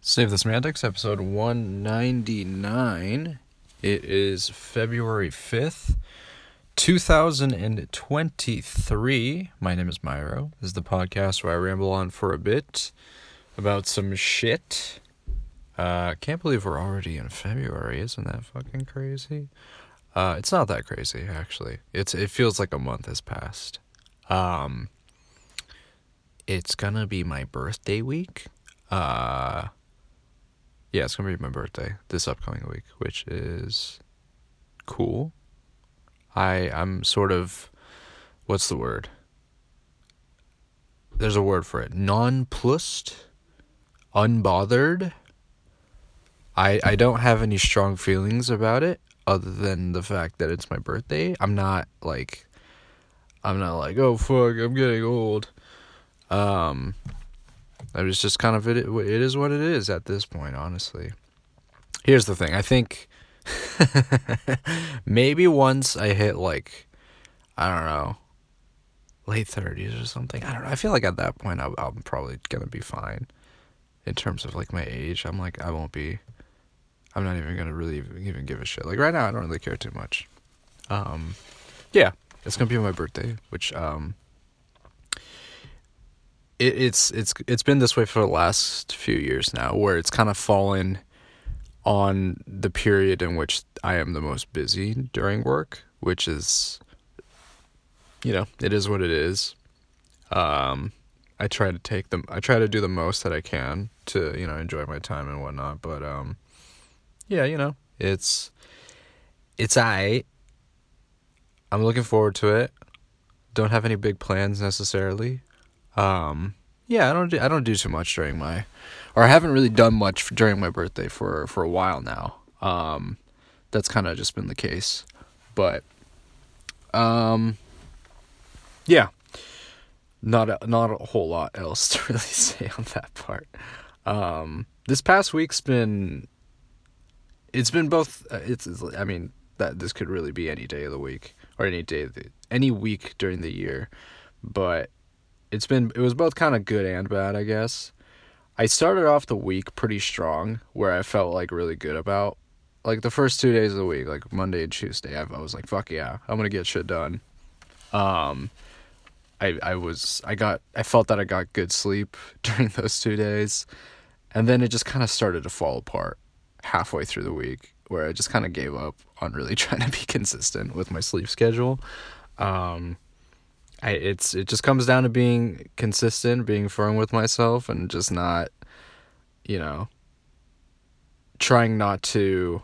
Save the Semantics, episode 199. It is February 5th, 2023. My name is Myro. This is the podcast where I ramble on for a bit about some shit. Uh, can't believe we're already in February. Isn't that fucking crazy? Uh, it's not that crazy, actually. It's It feels like a month has passed. Um, it's gonna be my birthday week. Uh, yeah, it's gonna be my birthday this upcoming week, which is cool. I I'm sort of what's the word? There's a word for it. Nonplussed, unbothered. I I don't have any strong feelings about it other than the fact that it's my birthday. I'm not like I'm not like, "Oh fuck, I'm getting old." Um I was just kind of it. It is what it is at this point, honestly. Here's the thing. I think maybe once I hit like I don't know late thirties or something. I don't know. I feel like at that point I, I'm probably gonna be fine in terms of like my age. I'm like I won't be. I'm not even gonna really even give a shit. Like right now, I don't really care too much. Um, yeah, it's gonna be my birthday, which um it, it's it's it's been this way for the last few years now, where it's kind of fallen on the period in which I am the most busy during work, which is, you know, it is what it is. Um, I try to take them. I try to do the most that I can to you know enjoy my time and whatnot. But um, yeah, you know, it's it's I. I'm looking forward to it. Don't have any big plans necessarily. Um, yeah, I don't do, I don't do too much during my, or I haven't really done much during my birthday for for a while now. Um, that's kind of just been the case, but, um, yeah, not a, not a whole lot else to really say on that part. Um, this past week's been, it's been both. Uh, it's, it's I mean that this could really be any day of the week or any day the, any week during the year, but it's been it was both kind of good and bad, I guess. I started off the week pretty strong, where I felt like really good about like the first two days of the week, like Monday and Tuesday. I, I was like, "Fuck yeah, I'm gonna get shit done." Um, I I was I got I felt that I got good sleep during those two days, and then it just kind of started to fall apart halfway through the week, where I just kind of gave up on really trying to be consistent with my sleep schedule. Um, I, it's it just comes down to being consistent, being firm with myself, and just not, you know, trying not to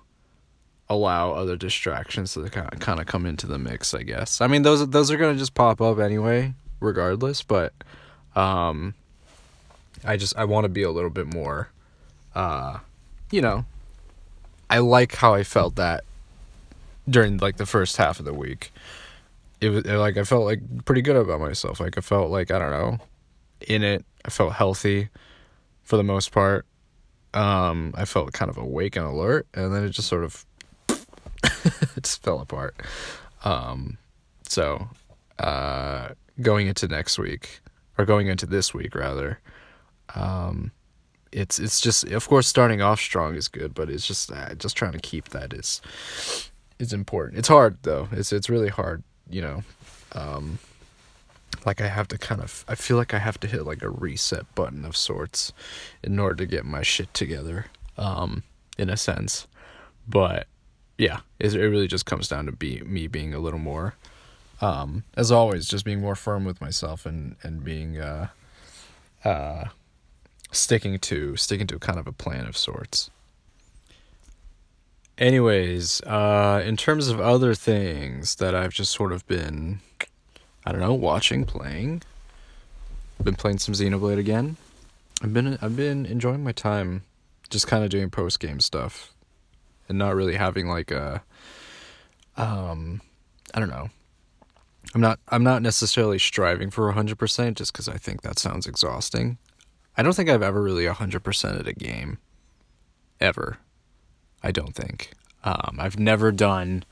allow other distractions to kind of kind of come into the mix. I guess. I mean, those those are gonna just pop up anyway, regardless. But, um, I just I want to be a little bit more, uh, you know, I like how I felt that during like the first half of the week it was like I felt like pretty good about myself. Like I felt like I don't know, in it. I felt healthy for the most part. Um, I felt kind of awake and alert, and then it just sort of it just fell apart. Um, so uh, going into next week or going into this week rather, um, it's it's just of course starting off strong is good, but it's just uh, just trying to keep that is is important. It's hard though. It's it's really hard you know, um, like I have to kind of, I feel like I have to hit like a reset button of sorts in order to get my shit together, um, in a sense. But yeah, it, it really just comes down to be me being a little more, um, as always, just being more firm with myself and and being, uh, uh, sticking to sticking to kind of a plan of sorts. Anyways, uh, in terms of other things that I've just sort of been, I don't know, watching, playing. Been playing some Xenoblade again. I've been I've been enjoying my time, just kind of doing post game stuff, and not really having like a, um, I don't know. I'm not I'm not necessarily striving for hundred percent just because I think that sounds exhausting. I don't think I've ever really hundred percent at a game, ever. I don't think. Um, I've never done,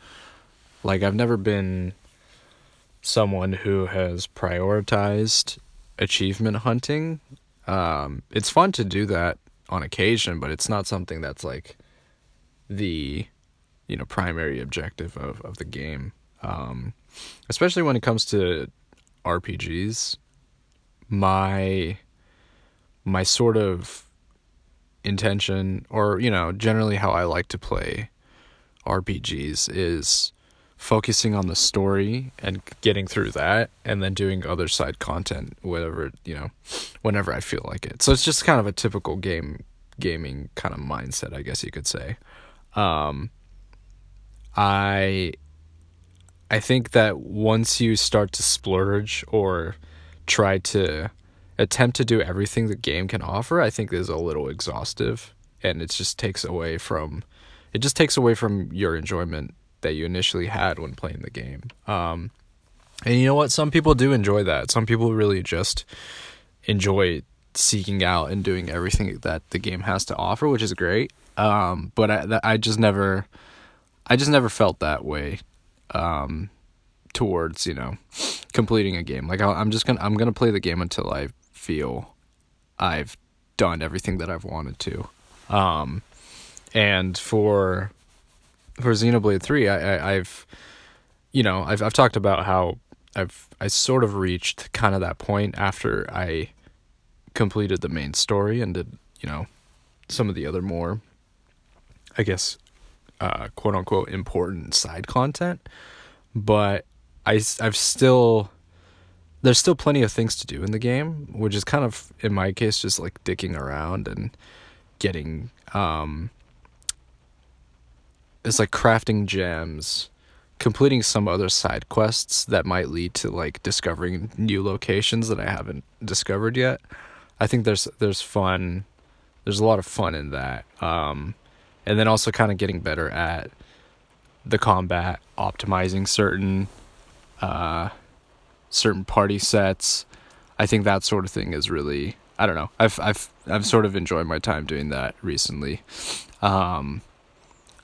like, I've never been someone who has prioritized achievement hunting. Um, it's fun to do that on occasion, but it's not something that's like the you know primary objective of of the game. Um, especially when it comes to RPGs, my my sort of intention or you know generally how I like to play RPGs is focusing on the story and getting through that and then doing other side content whatever you know whenever i feel like it. So it's just kind of a typical game gaming kind of mindset i guess you could say. Um i i think that once you start to splurge or try to attempt to do everything the game can offer i think is a little exhaustive and it just takes away from it just takes away from your enjoyment that you initially had when playing the game. Um, and you know what? Some people do enjoy that. Some people really just enjoy seeking out and doing everything that the game has to offer, which is great. Um, but I, I just never, I just never felt that way, um, towards you know, completing a game. Like I'm just gonna, I'm gonna play the game until I feel I've done everything that I've wanted to. Um, and for for Xenoblade Three, I, I have you know I've I've talked about how I've I sort of reached kind of that point after I completed the main story and did you know some of the other more I guess uh, quote unquote important side content, but I I've still there's still plenty of things to do in the game, which is kind of in my case just like dicking around and getting um it's like crafting gems, completing some other side quests that might lead to like discovering new locations that I haven't discovered yet. I think there's there's fun there's a lot of fun in that. Um, and then also kind of getting better at the combat, optimizing certain uh, certain party sets. I think that sort of thing is really I don't know. I've I've I've sort of enjoyed my time doing that recently. Um,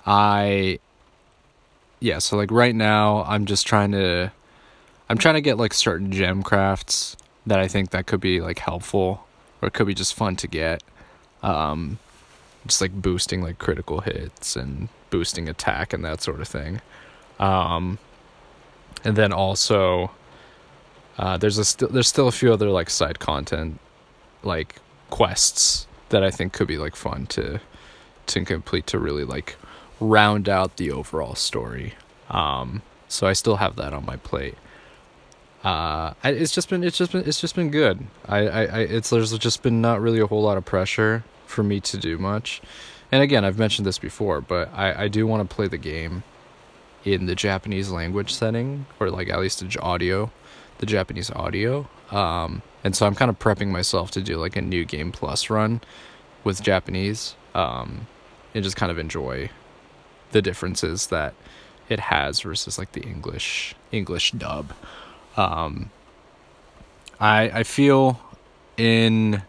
I yeah, so like right now I'm just trying to I'm trying to get like certain gem crafts that I think that could be like helpful or it could be just fun to get. Um just like boosting like critical hits and boosting attack and that sort of thing. Um and then also uh there's a st- there's still a few other like side content like quests that I think could be like fun to to complete to really like round out the overall story. Um, so I still have that on my plate. Uh, I, it's just been it's just been it's just been good. I, I, I it's there's just been not really a whole lot of pressure for me to do much. And again, I've mentioned this before, but I, I do want to play the game in the Japanese language setting, or like at least the audio, the Japanese audio. Um, and so I'm kind of prepping myself to do like a new game plus run with Japanese, um, and just kind of enjoy the differences that it has versus like the English English dub. Um, I I feel in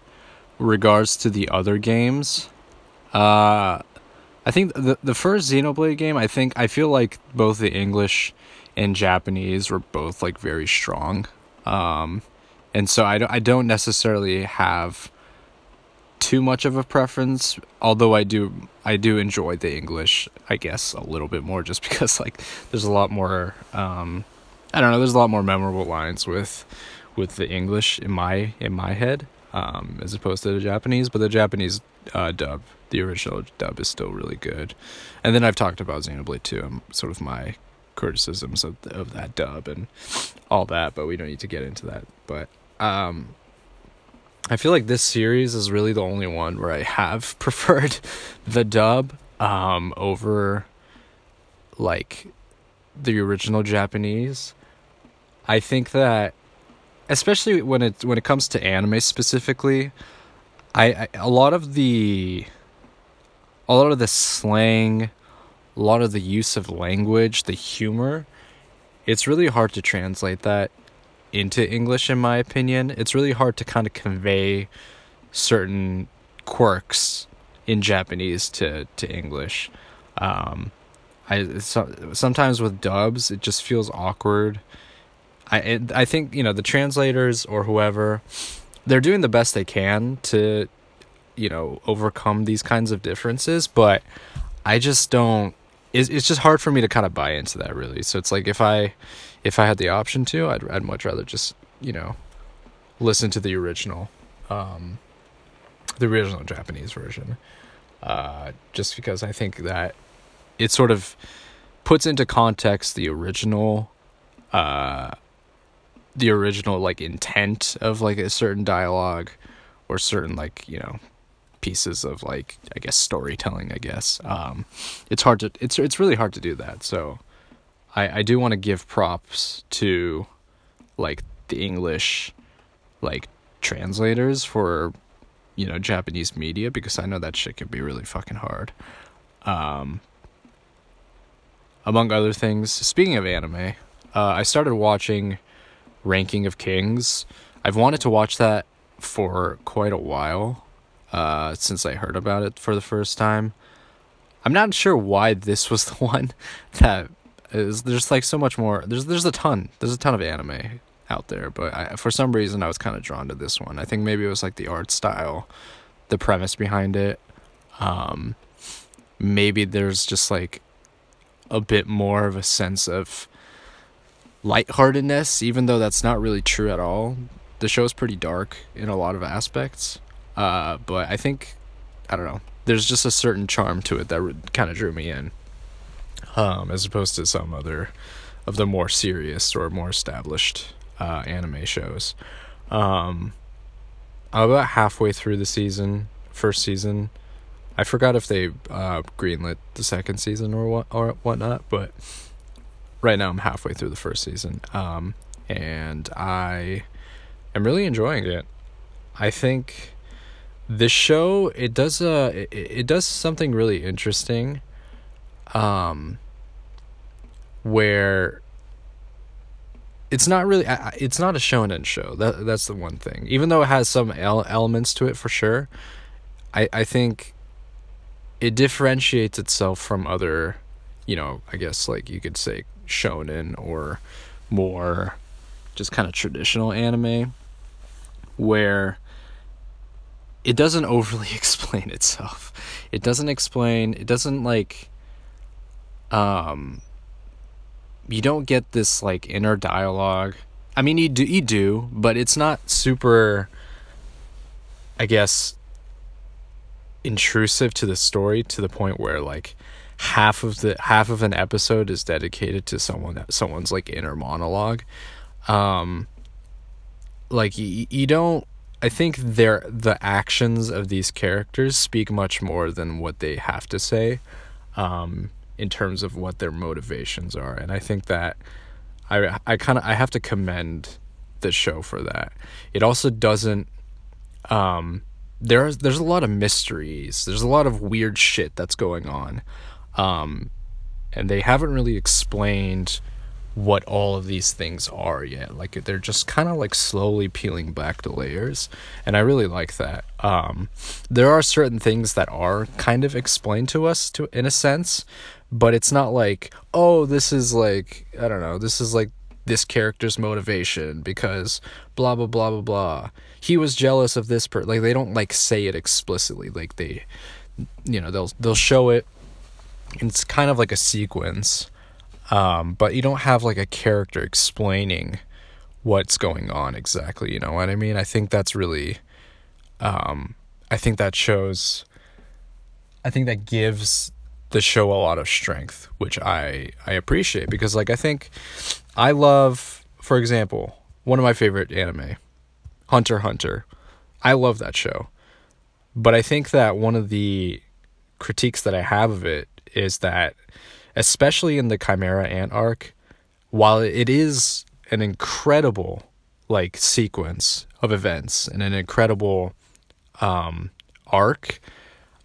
regards to the other games, uh, I think the the first Xenoblade game, I think I feel like both the English and Japanese were both like very strong. Um, and so I don't I don't necessarily have too much of a preference although i do i do enjoy the english i guess a little bit more just because like there's a lot more um i don't know there's a lot more memorable lines with with the english in my in my head um as opposed to the japanese but the japanese uh dub the original dub is still really good and then i've talked about xenoblade 2 um, sort of my criticisms of, of that dub and all that but we don't need to get into that but um I feel like this series is really the only one where I have preferred the dub um, over like the original Japanese. I think that especially when it when it comes to anime specifically, I, I a lot of the a lot of the slang, a lot of the use of language, the humor, it's really hard to translate that into English, in my opinion. It's really hard to kind of convey certain quirks in Japanese to to English. Um, I so, sometimes with dubs, it just feels awkward. I I think you know the translators or whoever, they're doing the best they can to you know, overcome these kinds of differences, but I just don't it's, it's just hard for me to kind of buy into that really. So it's like if I if I had the option to, I'd I'd much rather just, you know, listen to the original um the original Japanese version. Uh just because I think that it sort of puts into context the original uh the original like intent of like a certain dialogue or certain like you know pieces of like I guess storytelling I guess. Um it's hard to it's it's really hard to do that. So I I do want to give props to like the English like translators for you know Japanese media because I know that shit can be really fucking hard. Um among other things speaking of anime uh I started watching Ranking of Kings. I've wanted to watch that for quite a while uh, since I heard about it for the first time. I'm not sure why this was the one that is. There's like so much more. There's there's a ton. There's a ton of anime out there, but I, for some reason I was kind of drawn to this one. I think maybe it was like the art style, the premise behind it. Um, maybe there's just like a bit more of a sense of lightheartedness, even though that's not really true at all. The show's pretty dark in a lot of aspects, uh, but I think I don't know. There's just a certain charm to it that kind of drew me in, um, as opposed to some other of the more serious or more established uh, anime shows. Um, I'm about halfway through the season, first season. I forgot if they uh, greenlit the second season or what or whatnot, but right now I'm halfway through the first season. Um, and I am really enjoying it. I think this show it does uh it, it does something really interesting um where it's not really it's not a shonen show. That that's the one thing. Even though it has some elements to it for sure i i think it differentiates itself from other you know i guess like you could say shonen or more just kind of traditional anime where it doesn't overly explain itself. It doesn't explain, it doesn't like um you don't get this like inner dialogue. I mean you do you do, but it's not super I guess intrusive to the story to the point where like half of the half of an episode is dedicated to someone someone's like inner monologue um like you, you don't i think their the actions of these characters speak much more than what they have to say um in terms of what their motivations are. And i think that i i kind of i have to commend the show for that. It also doesn't um there's there's a lot of mysteries. There's a lot of weird shit that's going on. Um, and they haven't really explained what all of these things are yet. Like they're just kind of like slowly peeling back the layers, and I really like that. Um, there are certain things that are kind of explained to us to in a sense, but it's not like oh this is like I don't know this is like this character's motivation because blah blah blah blah blah. He was jealous of this person. like they don't like say it explicitly like they you know they'll they'll show it it's kind of like a sequence um, but you don't have like a character explaining what's going on exactly you know what i mean? I think that's really um, i think that shows i think that gives the show a lot of strength which i i appreciate because like i think i love for example one of my favorite anime hunter hunter. I love that show. But i think that one of the critiques that i have of it is that, especially in the Chimera Ant arc, while it is an incredible like sequence of events and an incredible um, arc,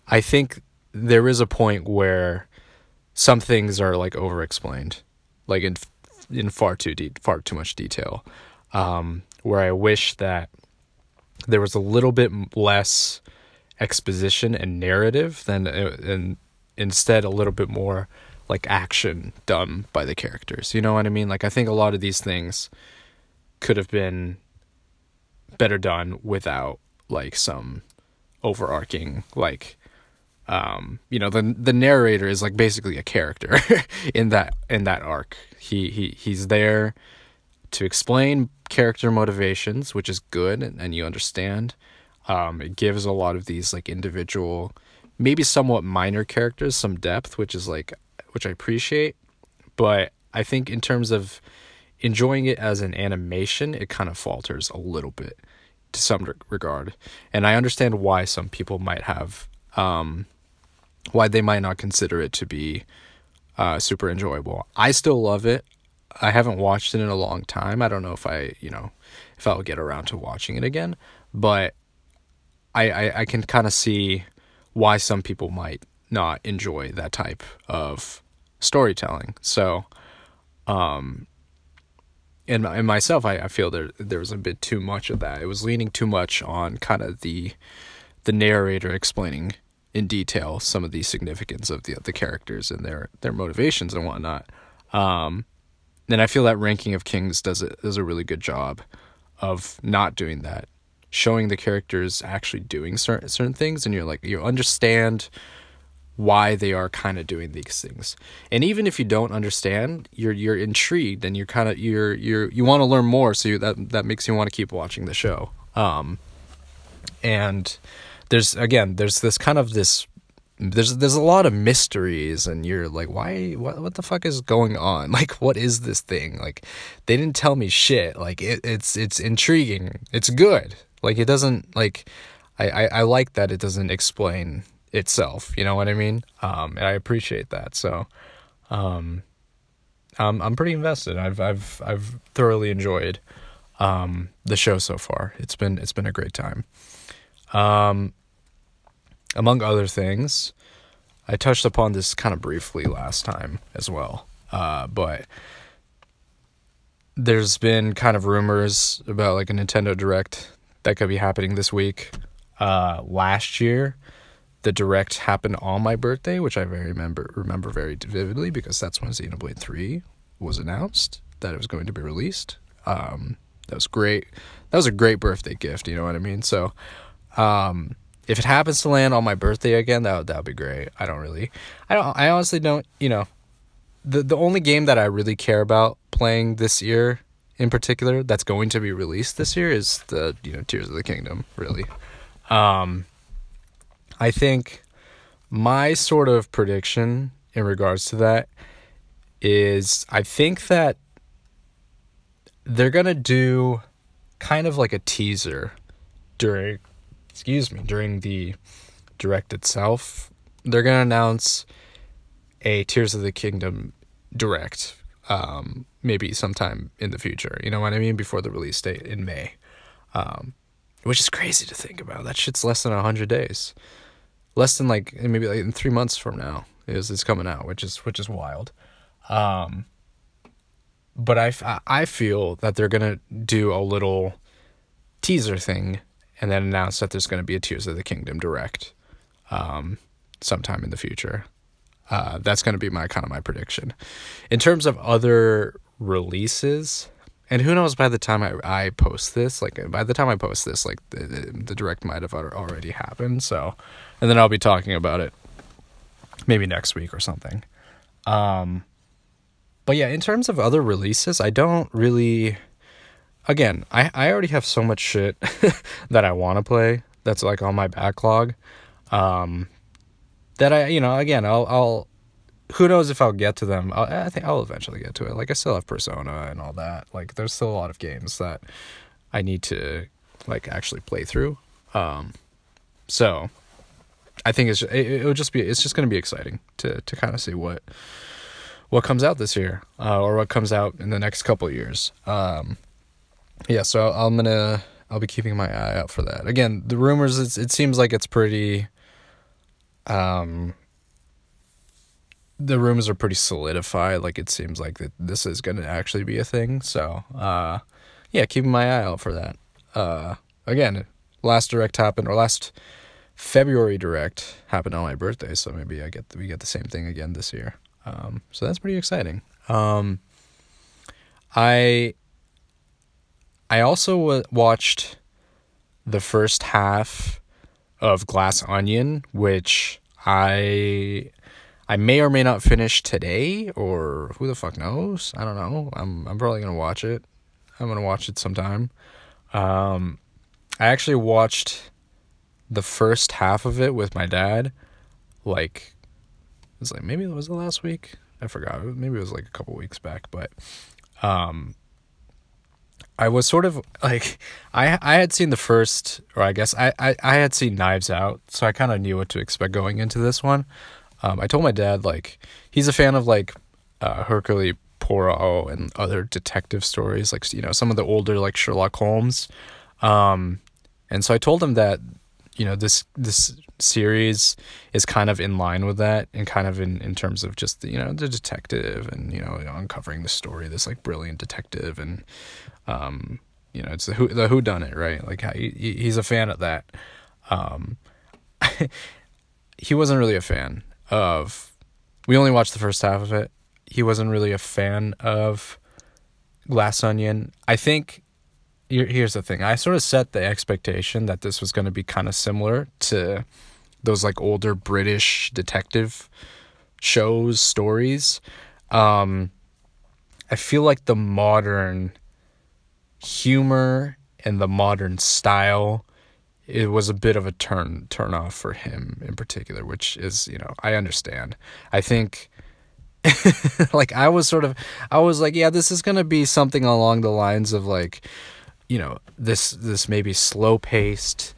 I think there is a point where some things are like over explained, like in in far too deep, far too much detail. Um, where I wish that there was a little bit less exposition and narrative than uh, and instead a little bit more like action done by the characters. You know what I mean? Like I think a lot of these things could have been better done without like some overarching like um you know the the narrator is like basically a character in that in that arc he he he's there to explain character motivations which is good and, and you understand um it gives a lot of these like individual maybe somewhat minor characters some depth which is like which i appreciate but i think in terms of enjoying it as an animation it kind of falters a little bit to some regard and i understand why some people might have um why they might not consider it to be uh, super enjoyable. I still love it. I haven't watched it in a long time. I don't know if I, you know, if I'll get around to watching it again, but I I, I can kind of see why some people might not enjoy that type of storytelling. So, um, and, and myself, I, I feel there there was a bit too much of that. It was leaning too much on kind of the the narrator explaining in detail some of the significance of the the characters and their their motivations and whatnot. Um, and I feel that Ranking of Kings does it does a really good job of not doing that, showing the characters actually doing certain certain things, and you're like you understand why they are kind of doing these things. And even if you don't understand, you're you're intrigued and you're kind of you're you're you want to learn more, so you, that that makes you want to keep watching the show. Um, and there's again there's this kind of this there's there's a lot of mysteries and you're like why what what the fuck is going on? Like what is this thing? Like they didn't tell me shit. Like it, it's it's intriguing. It's good. Like it doesn't like I, I i like that it doesn't explain itself you know what i mean? Um and i appreciate that. So um i'm i'm pretty invested. I've i've i've thoroughly enjoyed um the show so far. It's been it's been a great time. Um among other things, I touched upon this kind of briefly last time as well, uh, but there's been kind of rumors about like a Nintendo Direct that could be happening this week. Uh, last year, the Direct happened on my birthday, which I very remember remember very vividly because that's when Xenoblade Three was announced that it was going to be released. Um, that was great. That was a great birthday gift. You know what I mean? So, um, if it happens to land on my birthday again, that would that would be great. I don't really, I don't, I honestly don't. You know, the the only game that I really care about playing this year, in particular, that's going to be released this year is the you know Tears of the Kingdom. Really, um, I think my sort of prediction in regards to that is I think that they're gonna do kind of like a teaser during excuse me, during the direct itself, they're gonna announce a Tears of the Kingdom direct, um, maybe sometime in the future. You know what I mean? Before the release date in May, um, which is crazy to think about. That shit's less than hundred days, less than like maybe like in three months from now is it's coming out, which is which is wild. Um, but I I feel that they're gonna do a little teaser thing and then announce that there's to be a Tears of the Kingdom direct um, sometime in the future. Uh, that's to be my kind of my prediction. In terms of other releases, and who knows by the time I, I post this, like by the time I post this, like the, the, direct might have already happened. So, and then I'll be talking about it maybe next week or something. Um, but yeah, in terms of other releases, I don't really again, I, I already have so much shit that I want to play that's like on my backlog. Um, that I, you know, again, I'll, I'll, who knows if I'll get to them. I'll, I think I'll eventually get to it. Like I still have Persona and all that. Like there's still a lot of games that I need to like actually play through. Um, so I think it's, it, it'll just be, it's just going to be exciting to, to kind of see what, what comes out this year, uh, or what comes out in the next couple years. Um, yeah, so I'm gonna I'll be keeping my eye out for that. Again, the rumors it's, it seems like it's pretty um the rumors are pretty solidified. Like it seems like that this is gonna actually be a thing. So uh yeah, keeping my eye out for that. Uh again, last direct happened or last February direct happened on my birthday, so maybe I get we get the same thing again this year. Um so that's pretty exciting. Um I I also w- watched the first half of Glass Onion, which I I may or may not finish today, or who the fuck knows? I don't know. I'm I'm probably gonna watch it. I'm gonna watch it sometime. Um, I actually watched the first half of it with my dad. Like, it was like maybe it was the last week. I forgot. Maybe it was like a couple weeks back, but um, I was sort of like I I had seen the first, or I guess I I, I had seen Knives Out, so I kind of knew what to expect going into this one. Um, I told my dad like he's a fan of like uh, Hercule Poirot and other detective stories, like you know some of the older like Sherlock Holmes, um, and so I told him that you know this this series is kind of in line with that and kind of in in terms of just you know the detective and you know uncovering the story this like brilliant detective and um you know it's the who the who done it right? Like he, he's a fan of that. Um he wasn't really a fan of we only watched the first half of it. He wasn't really a fan of glass onion. I think here's the thing. I sort of set the expectation that this was going to be kind of similar to those like older british detective shows stories. Um i feel like the modern humor and the modern style it was a bit of a turn turn off for him in particular which is you know i understand. I think like i was sort of i was like yeah this is going to be something along the lines of like you know this this maybe slow paced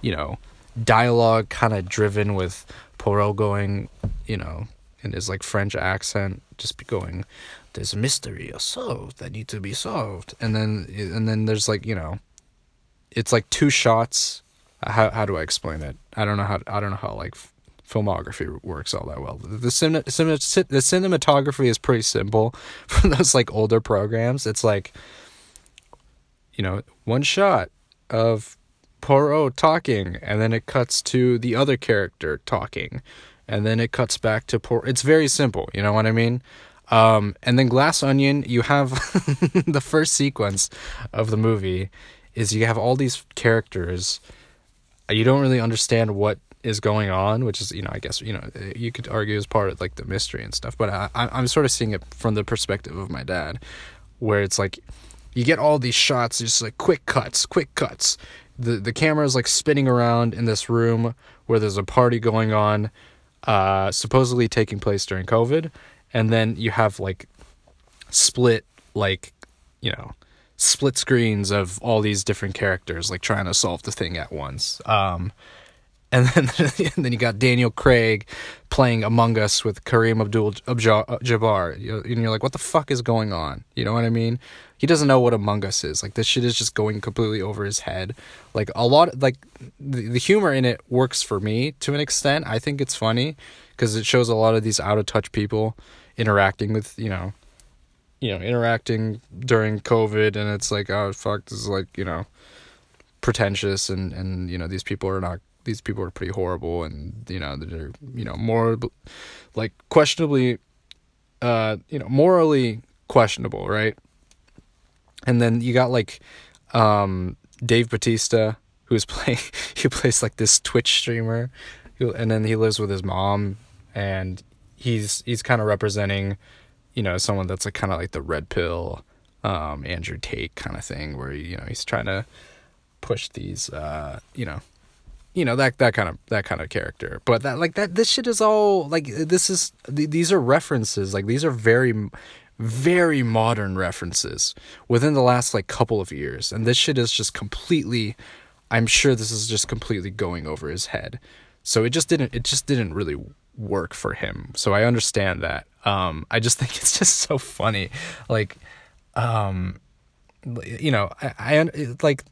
you know dialogue kind of driven with Poirot going you know in his like french accent just going there's a mystery or solved that need to be solved. And then and then there's like you know it's like two shots. How how do i explain it? I don't know how i don't know how like filmography works all that well. The the, cin- the cinematography is pretty simple for those like older programs. It's like you know one shot of Poirot talking and then it cuts to the other character talking and then it cuts back to Poirot. It's very simple you know what i mean? Um, and then Glass Onion, you have the first sequence of the movie is you have all these characters. You don't really understand what is going on, which is you know I guess you know you could argue as part of like the mystery and stuff. But I, I'm sort of seeing it from the perspective of my dad, where it's like you get all these shots, just like quick cuts, quick cuts. The the camera is like spinning around in this room where there's a party going on, uh, supposedly taking place during COVID and then you have like split like you know split screens of all these different characters like trying to solve the thing at once. Um and then and then you got Daniel Craig playing Among Us with Kareem Abdul-Jabbar. And you're like what the fuck is going on? You know what I mean? He doesn't know what Among Us is. Like this shit is just going completely over his head. Like a lot like the, the humor in it works for me to an extent. I think it's funny because it shows a lot of these out of touch people interacting with you know you know interacting during covid and it's like oh fuck this is like you know pretentious and and you know these people are not these people are pretty horrible and you know they're you know more like questionably uh you know morally questionable right? And then you got like um Dave Batista who's playing he plays like this Twitch streamer and then he lives with his mom and he's he's kind of representing, you know, someone that's like kind of like the red pill, um, Andrew Tate kind of thing, where you know he's trying to push these, uh, you know, you know that that kind of that kind of character. But that like that this shit is all like this is th- these are references. Like these are very very modern references within the last like couple of years and this shit is just completely i'm sure this is just completely going over his head so it just didn't it just didn't really work for him. So I understand that. Um, I just think it's just so funny. Like, um, you know, I, I like,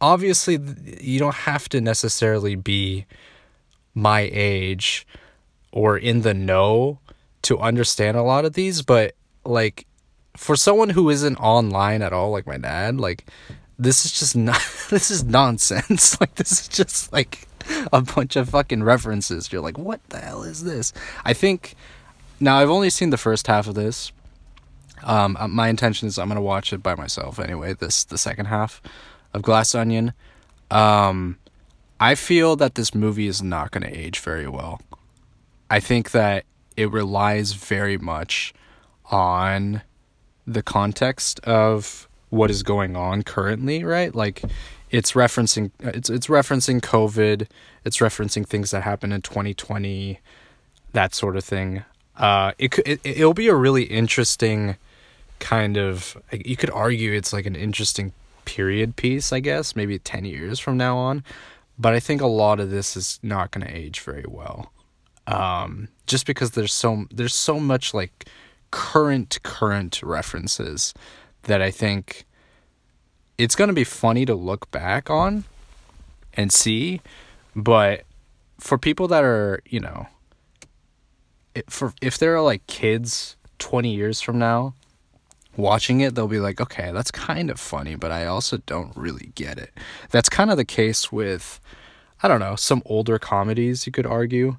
obviously you don't have to necessarily be my age or in the know to understand a lot of these, but like for someone who isn't online at all, like my dad, like this is just not, this is nonsense. like this is just like, a bunch of fucking references. You're like, what the hell is this? I think now I've only seen the first half of this. Um, uh, my intention is I'm gonna watch it by myself anyway. This the second half of Glass Onion. Um, I feel that this movie is not to age very well. I think that it relies very much on the context of what is going on currently, right? Like it's referencing it's it's referencing COVID, it's referencing things that happened in 2020, that sort of thing. Uh, it it, it'll be a really interesting kind of you could argue it's like an interesting period piece, I guess, maybe 10 years from now on. But I think a lot of this is not going to age very well. Um, just because there's so there's so much like current current references that I think it's going to be funny to look back on and see, but for people that are, you know, for if there are like kids 20 years from now watching it, they'll be like, okay, that's kind of funny, but I also don't really get it. That's kind of the case with, I don't know, some older comedies, you could argue.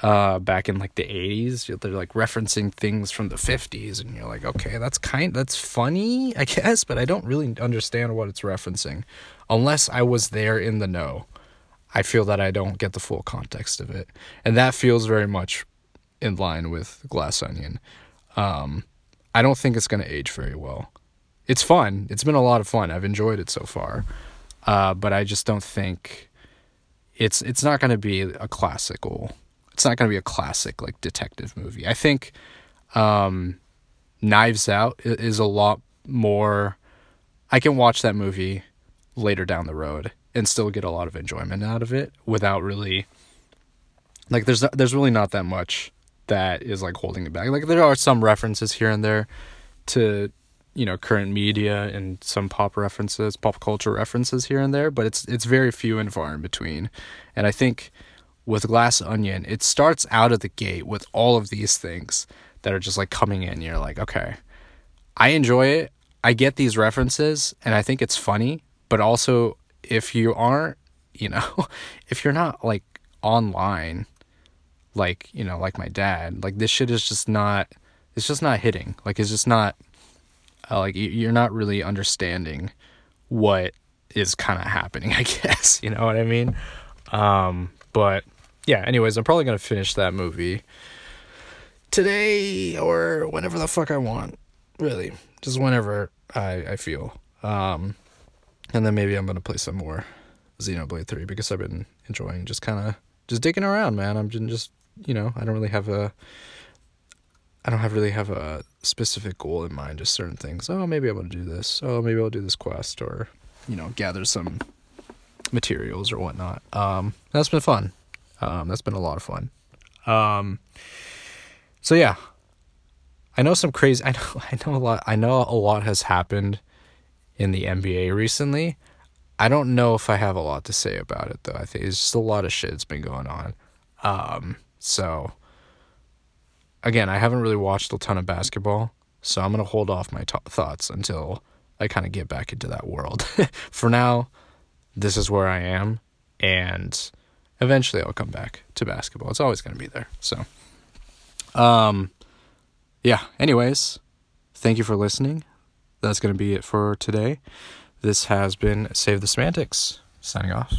Uh, back in like the 80s, they're like referencing things from the 50s, and you're like, okay, that's kind, that's funny, I guess, but I don't really understand what it's referencing, unless I was there in the know. I feel that I don't get the full context of it, and that feels very much in line with Glass Onion. Um, I don't think it's going to age very well. It's fun. It's been a lot of fun. I've enjoyed it so far. Uh, but I just don't think it's it's not going to be a classical. It's not going to be a classic like detective movie. I think um, Knives Out is a lot more. I can watch that movie later down the road and still get a lot of enjoyment out of it without really like there's there's really not that much that is like holding it back. Like there are some references here and there to you know current media and some pop references, pop culture references here and there, but it's it's very few and far in between. And I think with Glass Onion, it starts out of the gate with all of these things that are just like coming in. You're like, okay, I enjoy it. I get these references, and I think it's funny. But also, if you aren't, you know, if you're not like online like you know like my dad like this shit is just not it's just not hitting. Like it's just not uh, like you're not really understanding what is kind of happening i guess you know what i mean? Um but yeah anyways i'm probably gonna finish that movie today or whenever the fuck i want really. Just whenever i i feel. Um and then maybe i'm gonna play some more xenoblade 3 because i've been enjoying just kind of just digging around man. I'm just you know, I don't really have a I don't have really have a specific goal in mind, just certain things. Oh, maybe I'm gonna do this. Oh, maybe I'll do this quest or, you know, gather some materials or whatnot. Um, that's been fun. Um, that's been a lot of fun. Um, so yeah, I know some crazy. I know. I know a lot. I know a lot has happened in the NBA recently. I don't know if I have a lot to say about it though. I think it's just a lot of shit that's been going on. Um, so, again, I haven't really watched a ton of basketball, so I'm going to hold off my t- thoughts until I kind of get back into that world. For now, this is where I am, and eventually I'll come back to basketball. It's always going to be there. So, um, yeah, anyways, thank you for listening. That's going to be it for today. This has been Save the Semantics, signing off.